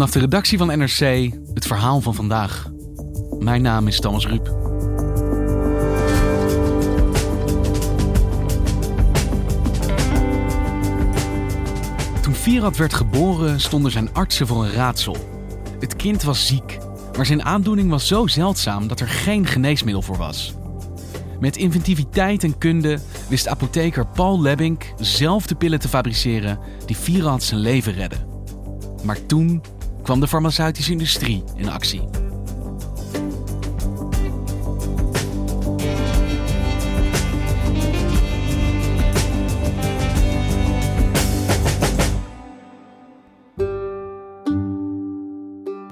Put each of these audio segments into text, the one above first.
Vanaf de redactie van NRC het verhaal van vandaag. Mijn naam is Thomas Ruip. Toen Vierad werd geboren stonden zijn artsen voor een raadsel. Het kind was ziek, maar zijn aandoening was zo zeldzaam dat er geen geneesmiddel voor was. Met inventiviteit en kunde wist apotheker Paul Lebbink zelf de pillen te fabriceren die Vierad zijn leven redden. Maar toen kwam de farmaceutische industrie in actie.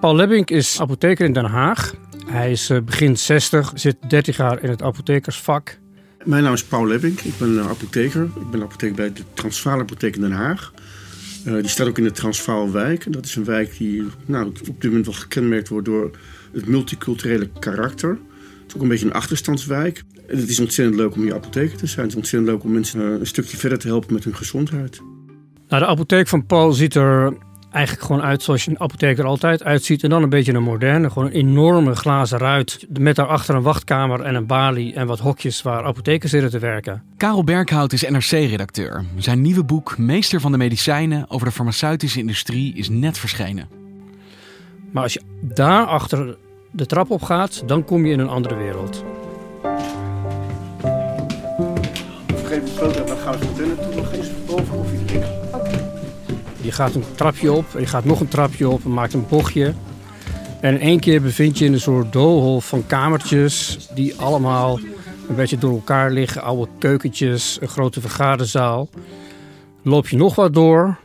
Paul Lebbink is apotheker in Den Haag. Hij is eh, begin 60, zit 30 jaar in het apothekersvak. Mijn naam is Paul Lebbink, ik ben apotheker. Ik ben apotheker bij de Transvaal Apotheek in Den Haag. Uh, die staat ook in de Transvaalwijk. Dat is een wijk die nou, op dit moment wel gekenmerkt wordt door het multiculturele karakter. Het is ook een beetje een achterstandswijk. En het is ontzettend leuk om hier apotheker te zijn. Het is ontzettend leuk om mensen een stukje verder te helpen met hun gezondheid. Nou, de apotheek van Paul ziet er eigenlijk gewoon uit zoals je een apotheker altijd uitziet. En dan een beetje een moderne, gewoon een enorme glazen ruit. Met daarachter een wachtkamer en een balie en wat hokjes waar apothekers zitten te werken. Karel Berghout is NRC-redacteur. Zijn nieuwe boek Meester van de Medicijnen over de farmaceutische industrie is net verschenen. Maar als je daar achter de trap op gaat, dan kom je in een andere wereld. Vergeet de foto, dan gaan we zo meteen naartoe Je gaat een trapje op, je gaat nog een trapje op en maakt een bochtje. En in één keer bevind je in een soort doolhof van kamertjes die allemaal een beetje door elkaar liggen. Oude keukentjes, een grote vergaderzaal. Loop je nog wat door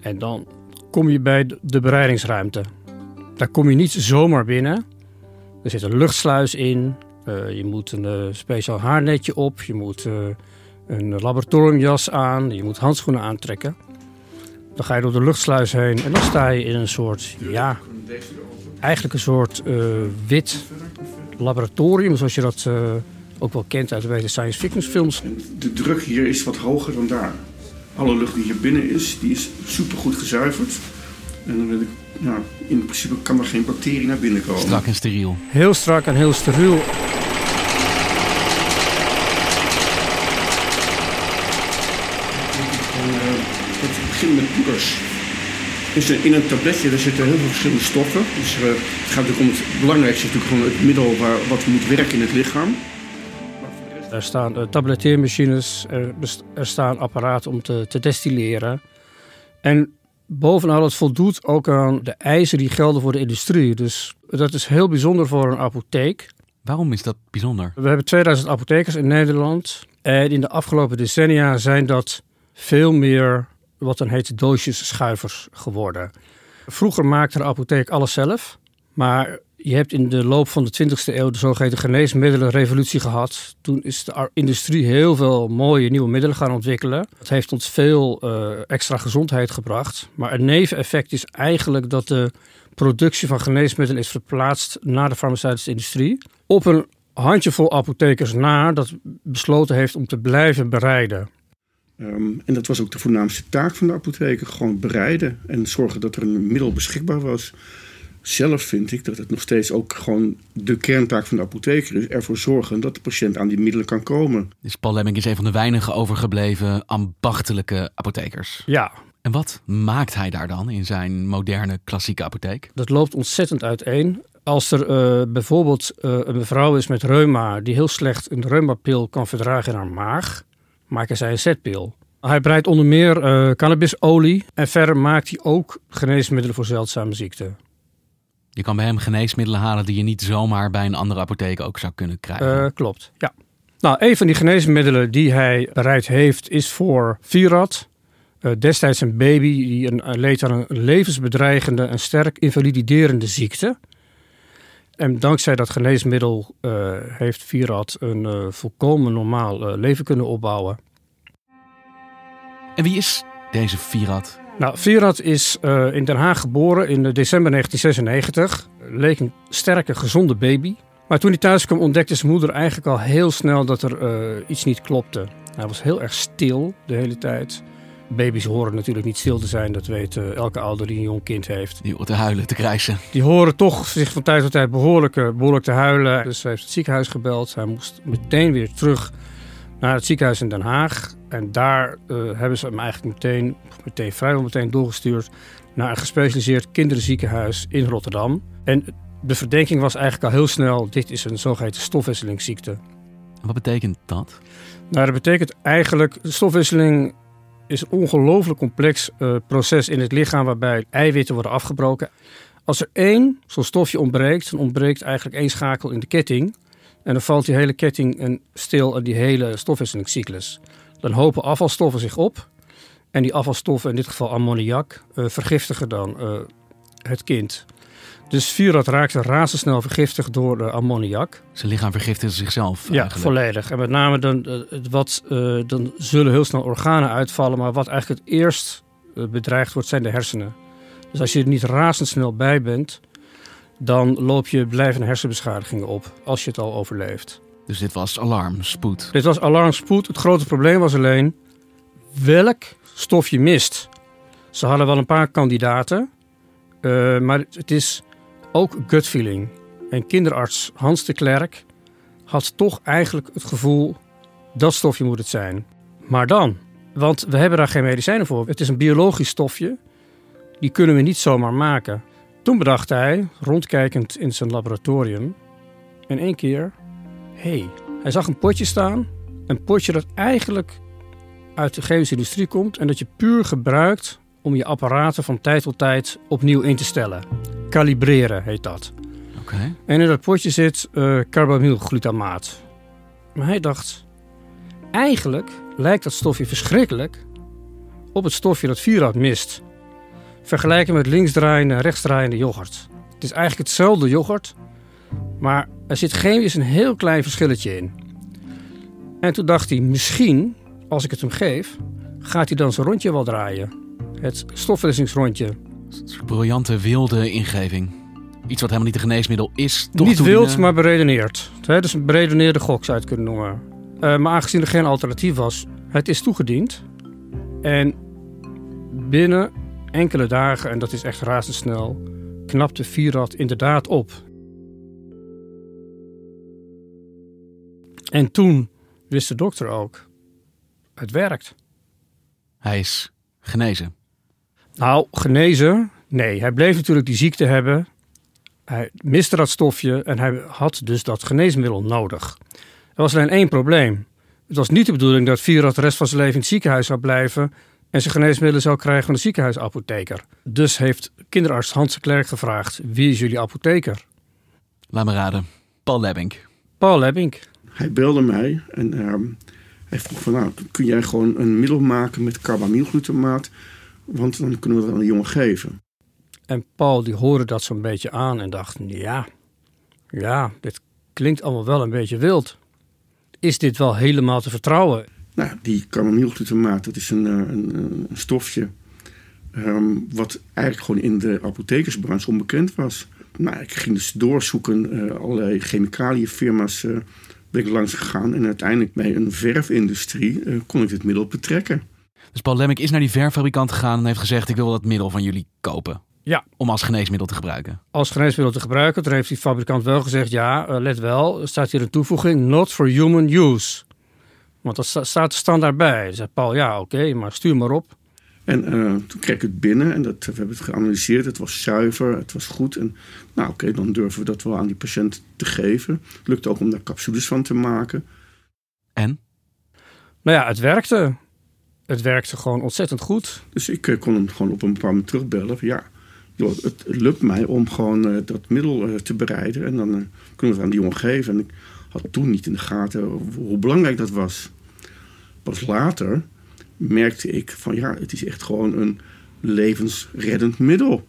en dan kom je bij de bereidingsruimte. Daar kom je niet zomaar binnen. Er zit een luchtsluis in. Uh, je moet een uh, speciaal haarnetje op. Je moet uh, een laboratoriumjas aan. Je moet handschoenen aantrekken. Dan ga je door de luchtsluis heen en dan sta je in een soort, ja, eigenlijk een soort uh, wit laboratorium, zoals je dat uh, ook wel kent uit de science fiction films. De druk hier is wat hoger dan daar. Alle lucht die hier binnen is, die is supergoed gezuiverd. En dan wil ik, ja, in principe kan er geen bacterie naar binnen komen. Strak en steriel. Heel strak en heel steriel. Begint met poeders. Dus in een tabletje daar zitten heel veel verschillende stoffen. Dus uh, het gaat natuurlijk om het belangrijkste, natuurlijk gewoon het middel waar, wat moet werken in het lichaam. Er staan uh, tabletteermachines, er, er, staan apparaten om te, te destilleren. En bovenal, het voldoet ook aan de eisen die gelden voor de industrie. Dus dat is heel bijzonder voor een apotheek. Waarom is dat bijzonder? We hebben 2000 apothekers in Nederland. En in de afgelopen decennia zijn dat veel meer wat dan heet doosjesschuivers geworden. Vroeger maakte de apotheek alles zelf. Maar je hebt in de loop van de 20e eeuw de zogeheten geneesmiddelenrevolutie gehad. Toen is de industrie heel veel mooie nieuwe middelen gaan ontwikkelen. Dat heeft ons veel uh, extra gezondheid gebracht. Maar een neveneffect is eigenlijk dat de productie van geneesmiddelen is verplaatst naar de farmaceutische industrie. Op een handjevol apothekers na dat besloten heeft om te blijven bereiden. Um, en dat was ook de voornaamste taak van de apotheker. Gewoon bereiden en zorgen dat er een middel beschikbaar was. Zelf vind ik dat het nog steeds ook gewoon de kerntaak van de apotheker is. Ervoor zorgen dat de patiënt aan die middelen kan komen. Dus Paul Lemming is een van de weinige overgebleven ambachtelijke apothekers. Ja. En wat maakt hij daar dan in zijn moderne klassieke apotheek? Dat loopt ontzettend uiteen. Als er eh, bijvoorbeeld eh, een mevrouw is met reuma die heel slecht een reumapil kan verdragen in haar maag, maken zij een zetpil. Hij breidt onder meer eh, cannabisolie en verder maakt hij ook geneesmiddelen voor zeldzame ziekten. Je kan bij hem geneesmiddelen halen die je niet zomaar bij een andere apotheek ook zou kunnen krijgen. Eh, klopt, ja. Nou, een van die geneesmiddelen die hij bereid heeft is voor Virat. Eh, destijds een baby die een, leed aan een levensbedreigende en sterk invalididerende ziekte. En dankzij dat geneesmiddel eh, heeft Virat een eh, volkomen normaal eh, leven kunnen opbouwen. En wie is deze Virat? Nou, Virat is in Den Haag geboren in december 1996. Leek een sterke, gezonde baby. Maar toen hij thuis kwam ontdekte zijn moeder eigenlijk al heel snel dat er iets niet klopte. Hij was heel erg stil de hele tijd. Baby's horen natuurlijk niet stil te zijn, dat weet eh, elke ouder die een jong kind heeft. Die hoort te huilen, te krijsen. Die horen toch zich van tijd tot tijd behoorlijk, eh, behoorlijk te huilen. Dus hij heeft het ziekenhuis gebeld. Hij moest meteen weer terug naar het ziekenhuis in Den Haag. En daar eh, hebben ze hem eigenlijk meteen, meteen, vrijwel meteen doorgestuurd naar een gespecialiseerd kinderziekenhuis in Rotterdam. En de verdenking was eigenlijk al heel snel, dit is een zogeheten stofwisselingsziekte. Wat betekent dat? Nou, dat betekent eigenlijk, de stofwisseling is een ongelooflijk complex eh, proces in het lichaam waarbij eiwitten worden afgebroken. Als er één zo'n stofje ontbreekt, dan ontbreekt eigenlijk één schakel in de ketting. En dan valt die hele ketting en stil en die hele stofwisselingscyclus. Dan hopen afvalstoffen zich op. En die afvalstoffen, in dit geval ammoniak, eh, vergiftigen dan eh, het kind. Dus Virat raakte razendsnel vergiftigd door de ammoniak. Zijn lichaam vergiftigt zichzelf Ja, eigenlijk. volledig. En met name dan, eh, wat, eh, dan zullen heel snel organen uitvallen. Maar wat eigenlijk het eerst eh, bedreigd wordt, zijn de hersenen. Dus als je er niet razendsnel bij bent, dan loop je blijvende hersenbeschadigingen op. Als je het al overleeft. Dus dit was alarm, spoed. Dit was alarmspoed. Het grote probleem was alleen welk stof je mist. Ze hadden wel een paar kandidaten, eh, maar het is ook gut feeling. En kinderarts Hans de Klerk had toch eigenlijk het gevoel dat stofje moet het zijn. Maar dan, want we hebben daar geen medicijnen voor. Het is een biologisch stofje, die kunnen we niet zomaar maken. Toen bedacht hij, rondkijkend in zijn laboratorium, in één keer hey, hij zag een potje staan. Een potje dat eigenlijk uit de chemische industrie komt en dat je puur gebruikt om je apparaten van tijd tot tijd opnieuw in te stellen. Kalibreren heet dat. Oké. En in dat potje zit eh carbamylglutamaat. Maar hij dacht, eigenlijk lijkt dat stofje verschrikkelijk op het stofje dat Virat mist. Vergelijken met linksdraaiende en rechtsdraaiende yoghurt. Het is eigenlijk hetzelfde yoghurt, maar er zit chemisch een heel klein verschilletje in. En toen dacht hij, misschien, als ik het hem geef, gaat hij dan zijn rondje wel draaien. Het stofwisselingsrondje. Briljante, wilde ingeving. Iets wat helemaal niet een geneesmiddel is. Toch Niet wild, maar beredeneerd. Hè, Dus een beredeneerde gok zou je het kunnen noemen. Eh, maar aangezien er geen alternatief was, het is toegediend. En binnen enkele dagen, en dat is echt razendsnel, knapte Virat inderdaad op. En toen wist de dokter ook, het werkt. Hij is genezen. Nou, genezen? Nee, hij bleef natuurlijk die ziekte hebben. Hij miste dat stofje en hij had dus dat geneesmiddel nodig. Er was alleen één probleem. Het was niet de bedoeling dat Virat de rest van zijn leven in het ziekenhuis zou blijven en zijn geneesmiddelen zou krijgen van de ziekenhuisapotheker. Dus heeft kinderarts Hans de Klerk gevraagd: wie is jullie apotheker? Laat me raden. Paul Lebbink. Paul Lebbink. Hij belde mij en ehm, hij vroeg van nou, kun jij gewoon een middel maken met carbamylglutamaat? Want dan kunnen we dat aan de jongen geven. En Paul die hoorde dat zo'n beetje aan en dacht: ja, ja, dit klinkt allemaal wel een beetje wild. Is dit wel helemaal te vertrouwen? Nou, die carbamylglutamaat, dat is een, eh, een, een stofje ehm, wat eigenlijk gewoon in de apothekersbranche onbekend was. Nou, ik ging dus doorzoeken, eh, allerlei chemicaliënfirma's eh ben ik langs gegaan. En uiteindelijk bij een verfindustrie eh, kon ik dit middel betrekken. Dus Paul Lebbink is naar die verfabrikant gegaan en heeft gezegd: Ik wil dat middel van jullie kopen. Ja. Om als geneesmiddel te gebruiken. Als geneesmiddel te gebruiken, toen heeft die fabrikant wel gezegd: ja, eh, let wel, er staat hier een toevoeging: not for human use. Want dat sta- staat er standaard bij. Zei Paul: ja, oké, maar stuur maar op. En eh, toen kreeg ik het binnen en dat, we hebben het geanalyseerd. Het was zuiver, het was goed. En nou oké, dan durven we dat wel aan die patiënt te geven. Het lukt ook om daar capsules van te maken. En? Nou ja, het werkte. Het werkte gewoon ontzettend goed. Dus ik eh, kon hem gewoon op een bepaald moment terugbellen. Ja, het, lukt mij om gewoon eh, dat middel eh, te bereiden. En dan kunnen we het aan die jongen geven. En ik had toen niet in de gaten hoe belangrijk dat was. Pas later merkte ik van ja, het is echt gewoon een levensreddend middel.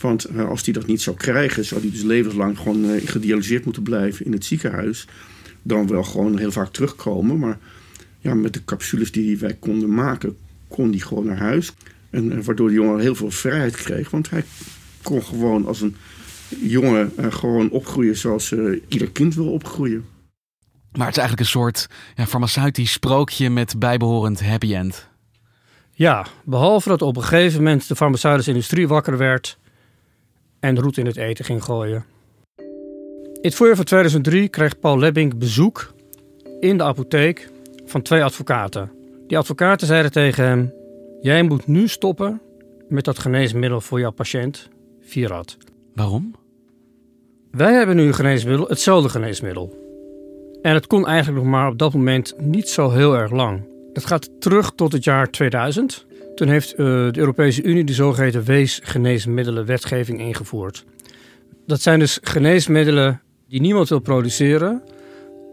Want als hij dat niet zou krijgen, zou hij dus levenslang gewoon gedialyseerd moeten blijven in het ziekenhuis. Dan wel gewoon heel vaak terugkomen, maar ja, met de capsules die wij konden maken, kon hij gewoon naar huis. En uh, waardoor de jongen heel veel vrijheid kreeg. Want hij kon gewoon als een jongen uh, gewoon opgroeien zoals uh, ieder kind wil opgroeien. Maar het is eigenlijk een soort ja, farmaceutisch sprookje met bijbehorend happy end. Ja, behalve dat op een gegeven moment de farmaceutische industrie wakker werd en roet in het eten ging gooien. In het voorjaar van 2003 kreeg Paul Lebbing bezoek in de apotheek van twee advocaten. Die advocaten zeiden tegen hem: Jij moet nu stoppen met dat geneesmiddel voor jouw patiënt, Virat. Waarom? Wij hebben nu een geneesmiddel, hetzelfde geneesmiddel. En het kon eigenlijk nog maar op dat moment niet zo heel erg lang. Het gaat terug tot het jaar 2000. Toen heeft uh, de Europese Unie de zogeheten weesgeneesmiddelenwetgeving ingevoerd. Dat zijn dus geneesmiddelen die niemand wil produceren,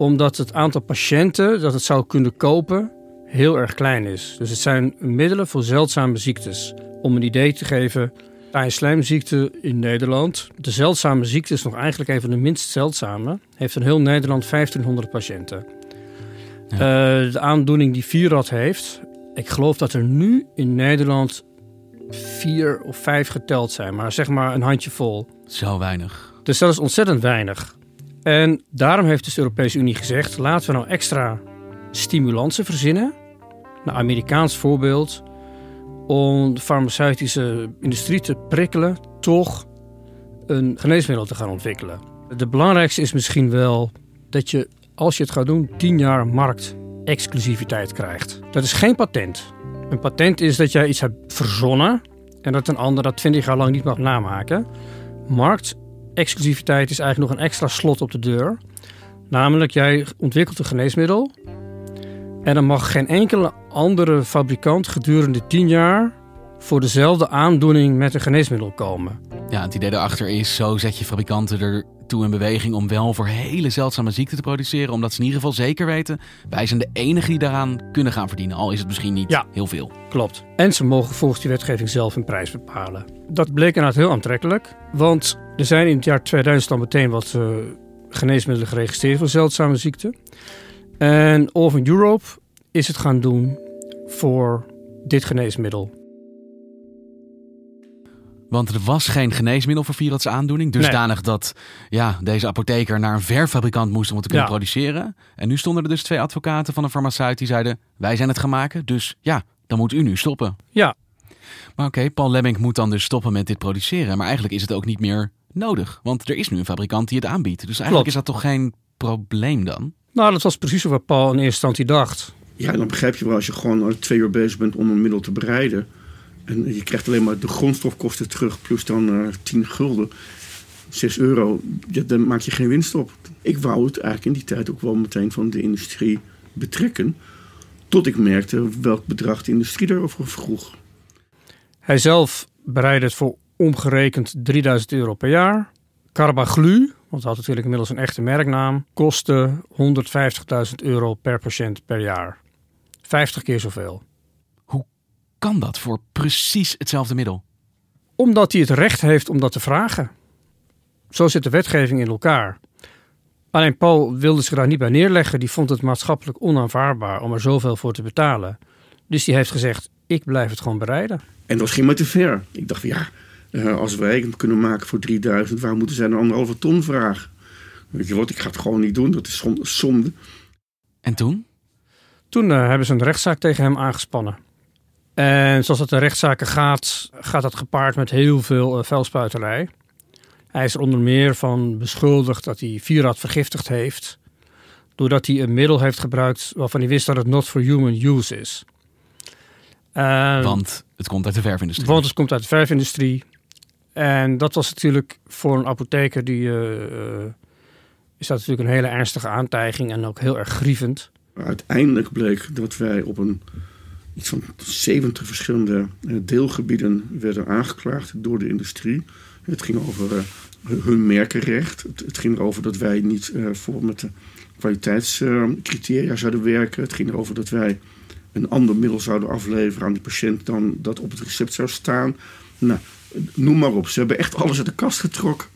omdat het aantal patiënten dat het zou kunnen kopen heel erg klein is. Dus het zijn middelen voor zeldzame ziektes. Om een idee te geven, slijmziekte in Nederland. De zeldzame ziekte is nog eigenlijk een van de minst zeldzame. Heeft in heel Nederland 1500 patiënten. Ja. Uh, de aandoening die Vierad heeft, ik geloof dat er nu in Nederland vier of vijf geteld zijn, maar zeg maar een handjevol. Zo weinig. Dus dat is ontzettend weinig. En daarom heeft dus de Europese Unie gezegd: laten we nou extra stimulansen verzinnen. Een Amerikaans voorbeeld. Om de farmaceutische industrie te prikkelen toch een geneesmiddel te gaan ontwikkelen. De belangrijkste is misschien wel dat je, als je het gaat doen, 10 jaar marktexclusiviteit krijgt. Dat is geen patent. Een patent is dat jij iets hebt verzonnen en dat een ander dat 20 jaar lang niet mag namaken. Markt exclusiviteit is eigenlijk nog een extra slot op de deur. Namelijk, jij ontwikkelt een geneesmiddel. En dan mag geen enkele andere fabrikant gedurende 10 jaar voor dezelfde aandoening met een geneesmiddel komen. Ja, het idee daarachter is, zo zet je fabrikanten er toe in beweging om wel voor hele zeldzame ziekten te produceren. Omdat ze in ieder geval zeker weten, wij zijn de enige die daaraan kunnen gaan verdienen. Al is het misschien niet ja, heel veel. Klopt. En ze mogen volgens die wetgeving zelf een prijs bepalen. Dat bleek inderdaad heel aantrekkelijk. Want er zijn in het jaar 2000 al meteen wat uh, geneesmiddelen geregistreerd voor zeldzame ziekten. En Orphan Europe is het gaan doen voor dit geneesmiddel. Want er was geen geneesmiddel voor Virats aandoening. Dusdanig nee. dat ja, deze apotheker naar een verfabrikant moest om het te kunnen ja. produceren. En nu stonden er dus twee advocaten van een farmaceut die zeiden... wij zijn het gaan maken, dus ja, dan moet u nu stoppen. Ja. Maar oké, okay, Paul Lemming moet dan dus stoppen met dit produceren. Maar eigenlijk is het ook niet meer nodig. Want er is nu een fabrikant die het aanbiedt. Dus eigenlijk Klopt. is dat toch geen probleem dan? Nou, dat was precies wat Paul in eerste instantie dacht. Ja, dan begrijp je wel als je gewoon twee uur bezig bent om een middel te bereiden en je krijgt alleen maar de grondstofkosten terug, plus dan uh, 10 gulden. 6 euro, ja, dan maak je geen winst op. Ik wou het eigenlijk in die tijd ook wel meteen van de industrie betrekken. Tot ik merkte welk bedrag de industrie daarover vroeg. Hij zelf bereidde het voor omgerekend 3000 euro per jaar. Carbaglu, want had natuurlijk inmiddels een echte merknaam, kostte 150.000 euro per patiënt per jaar. 50 keer zoveel kan dat voor precies hetzelfde middel? Omdat hij het recht heeft om dat te vragen. Zo zit de wetgeving in elkaar. Alleen Paul wilde zich daar niet bij neerleggen. Die vond het maatschappelijk onaanvaardbaar om er zoveel voor te betalen. Dus die heeft gezegd: ik blijf het gewoon bereiden. En dat ging maar te ver. Ik dacht: ja, eh, als wij het kunnen maken voor 3000, waar moeten zij een anderhalve ton vragen? Weet je wat, ik ga het gewoon niet doen. Dat is zonde. En toen? Toen uh, hebben ze een rechtszaak tegen hem aangespannen. En zoals het in rechtszaken gaat, gaat dat gepaard met heel veel uh, vuilspuiterij. Hij is er onder meer van beschuldigd dat hij Vierad vergiftigd heeft. Doordat hij een middel heeft gebruikt waarvan hij wist dat het not for human use is. En- Want het komt uit de verfindustrie. Want het komt uit de verfindustrie. En dat was natuurlijk voor een apotheker die eh, eh, is dat natuurlijk een hele ernstige aantijging en ook heel erg grievend. Uiteindelijk bleek dat wij op een iets van 70 verschillende eh, deelgebieden werden aangeklaagd door de industrie. Het ging over eh, hun merkenrecht. Het, ging erover dat wij niet eh, voor met de kwaliteitscriteria zouden werken. Het ging erover dat wij een ander middel zouden afleveren aan de patiënt dan dat op het recept zou staan. Nou, noem maar op. Ze hebben echt alles uit de kast getrokken.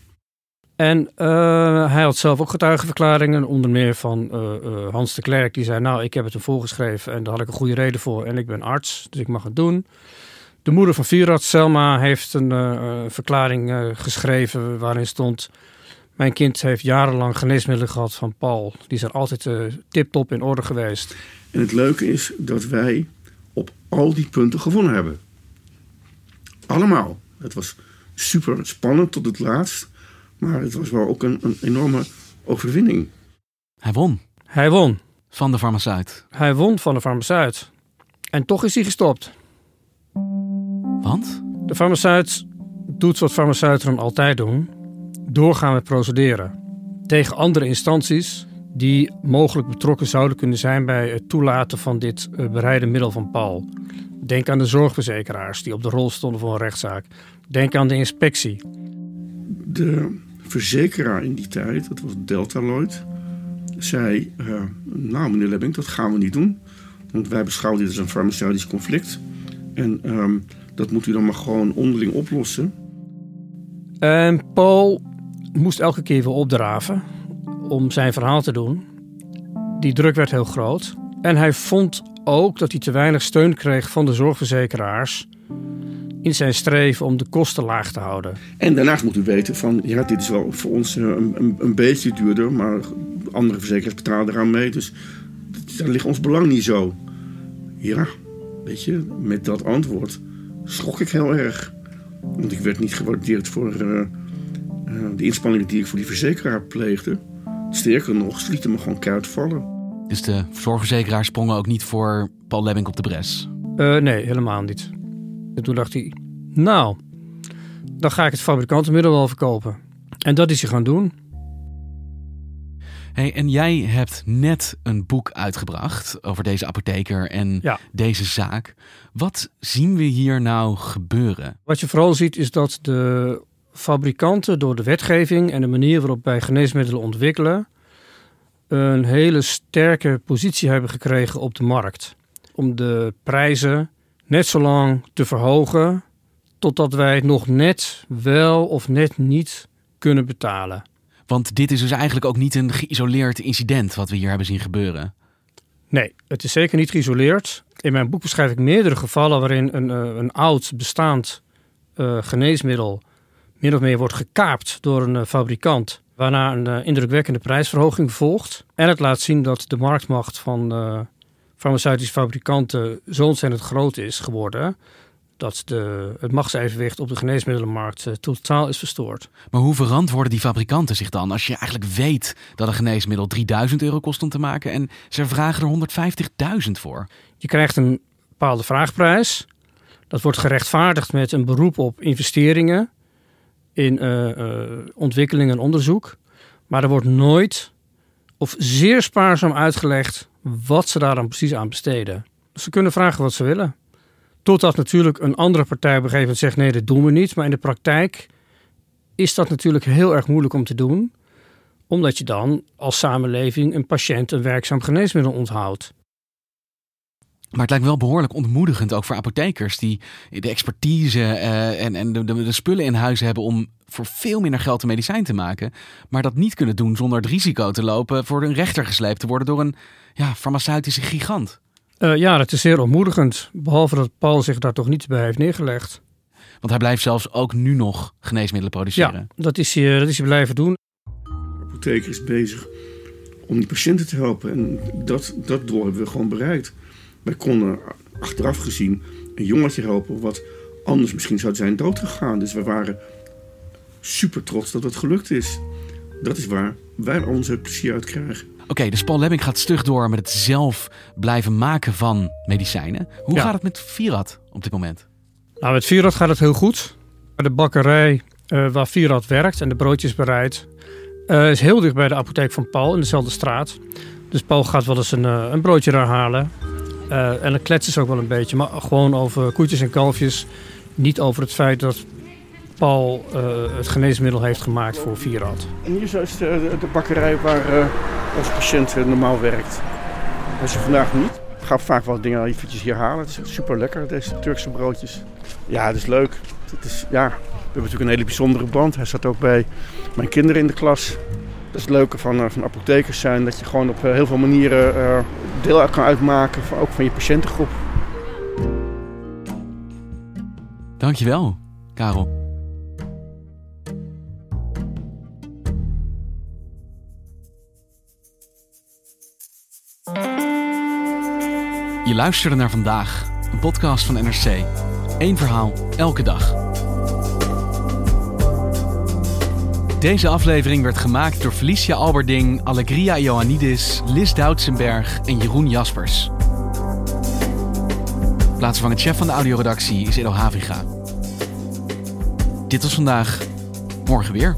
En eh, hij had zelf ook getuigenverklaringen, onder meer van eh, eh, Hans de Klerk. Die zei, nou, ik heb het hem voorgeschreven en daar had ik een goede reden voor. En ik ben arts, dus ik mag het doen. De moeder van Vierat, Selma, heeft een verklaring geschreven waarin stond... Mijn kind heeft jarenlang geneesmiddelen gehad van Paul. Die zijn altijd tip-top in orde geweest. En het leuke is dat wij op al die punten gewonnen hebben. Allemaal. Het was super spannend tot het laatst. Maar het was wel ook een, een enorme overwinning. Hij won Hij won. van de farmaceut. Hij won van de farmaceut. En toch is hij gestopt. Want? De farmaceut doet wat farmaceuten dan altijd doen. Doorgaan met procederen. Tegen andere instanties die mogelijk betrokken zouden kunnen zijn bij het toelaten van dit eh, bereide middel van Paul. Denk aan de zorgverzekeraars die op de rol stonden voor een rechtszaak. Denk aan de inspectie. De verzekeraar in die tijd, dat was Delta Lloyd, zei: eh, Nou, meneer Lebbing, dat gaan we niet doen. Want wij beschouwen dit als een farmaceutisch conflict. En ehm, dat moet u dan maar gewoon onderling oplossen. En Paul moest elke keer weer opdraven om zijn verhaal te doen. Die druk werd heel groot. En hij vond ook dat hij te weinig steun kreeg van de zorgverzekeraars in zijn streven om de kosten laag te houden. En daarnaast moet u weten van, ja, dit is wel voor ons eh, een, een, een beetje duurder, maar andere verzekeraars betalen eraan mee. Dus daar ligt ons belang niet zo. Ja, weet je, met dat antwoord schrok ik heel erg. Want ik werd niet gewaardeerd voor eh, eh, de inspanningen die ik voor die verzekeraar pleegde. Sterker nog, ze lieten me gewoon keihard vallen. Dus de zorgverzekeraar sprongen ook niet voor Paul Lebbink op de bres. Eh, nee, helemaal niet. En toen dacht hij, nou, dan ga ik het fabrikantenmiddel wel verkopen. En dat is hij gaan doen. Hey, en jij hebt net een boek uitgebracht over deze apotheker en Ja. deze zaak. Wat zien we hier nou gebeuren? Wat je vooral ziet is dat de fabrikanten door de wetgeving en de manier waarop wij geneesmiddelen ontwikkelen een hele sterke positie hebben gekregen op de markt. Om de prijzen net zo lang te verhogen totdat wij het nog net wel of net niet kunnen betalen. Want dit is dus eigenlijk ook niet een geïsoleerd incident wat we hier hebben zien gebeuren. Nee, het is zeker niet geïsoleerd. In mijn boek beschrijf ik meerdere gevallen waarin een, eh, een oud bestaand eh, geneesmiddel min of meer wordt gekaapt door een eh, fabrikant. Waarna een indrukwekkende prijsverhoging volgt. En het laat zien dat de marktmacht van farmaceutische fabrikanten zo ontzettend groot is geworden. Dat de, het machtsevenwicht op de geneesmiddelenmarkt eh, totaal is verstoord. Maar hoe verantwoorden die fabrikanten zich dan als je eigenlijk weet dat een geneesmiddel 3000 euro kost om te maken en ze vragen er 150.000 voor? Je krijgt een bepaalde vraagprijs. Dat wordt gerechtvaardigd met een beroep op investeringen in eh, ontwikkeling en onderzoek. Maar er wordt nooit of zeer spaarzaam uitgelegd wat ze daar dan precies aan besteden. Ze kunnen vragen wat ze willen. Totdat natuurlijk een andere partij op een gegeven moment zegt: nee, dat doen we niet. Maar in de praktijk is dat natuurlijk heel erg moeilijk om te doen, omdat je dan als samenleving een patiënt een werkzaam geneesmiddel onthoudt. Maar het lijkt wel behoorlijk ontmoedigend ook voor apothekers die de expertise eh, en, en de, de, de spullen in huis hebben om voor veel minder geld een medicijn te maken. Maar dat niet kunnen doen zonder het risico te lopen voor een rechter gesleept te worden door een ja, farmaceutische gigant. Eh, ja, dat is zeer ontmoedigend. Behalve dat Paul zich daar toch niet bij heeft neergelegd. Want hij blijft zelfs ook nu nog geneesmiddelen produceren. Ja, dat is, hij, dat is hij blijven doen. De apotheker is bezig om die patiënten te helpen. En dat, dat doel hebben we gewoon bereikt. Wij konden achteraf gezien een jongetje helpen wat anders misschien zou zijn doodgegaan. Dus we waren super trots dat het gelukt is. Dat is waar wij onze plezier uit krijgen. Oké, dus Paul Lebbing gaat stug door met het zelf blijven maken van medicijnen. Hoe Ja. gaat het met Virat op dit moment? Nou, met Vierad gaat het heel goed. De bakkerij eh, waar Vierad werkt en de broodjes bereidt... eh, is heel dicht bij de apotheek van Paul in dezelfde straat. Dus Paul gaat wel eens een, eh, een broodje daar halen. Eh, en dan kletsen ze ook wel een beetje. Maar gewoon over koetjes en kalfjes. Niet over het feit dat Paul eh, het geneesmiddel heeft gemaakt voor Vierad. En hier is de, de bakkerij waar eh, onze patiënt normaal werkt. Dat is vandaag niet. Ik ga vaak wel dingen eventjes hier halen. Het is super lekker, deze Turkse broodjes. Ja, het is leuk. Het is, ja, we hebben natuurlijk een hele bijzondere band. Hij zat ook bij mijn kinderen in de klas. Is het leuke van, eh, van apothekers zijn. Dat je gewoon op eh, heel veel manieren eh, deel kan uitmaken. Van, ook van je patiëntengroep. Dankjewel, Karel. Je luisterde naar vandaag, een podcast van NRC. Eén verhaal, elke dag. Deze aflevering werd gemaakt door Felicia Alberding, Allegria Ioannidis, Lis Doutsenberg en Jeroen Jaspers. Plaatsvervangend chef van de audioredactie is Edo Haviga. Dit was vandaag. Morgen weer.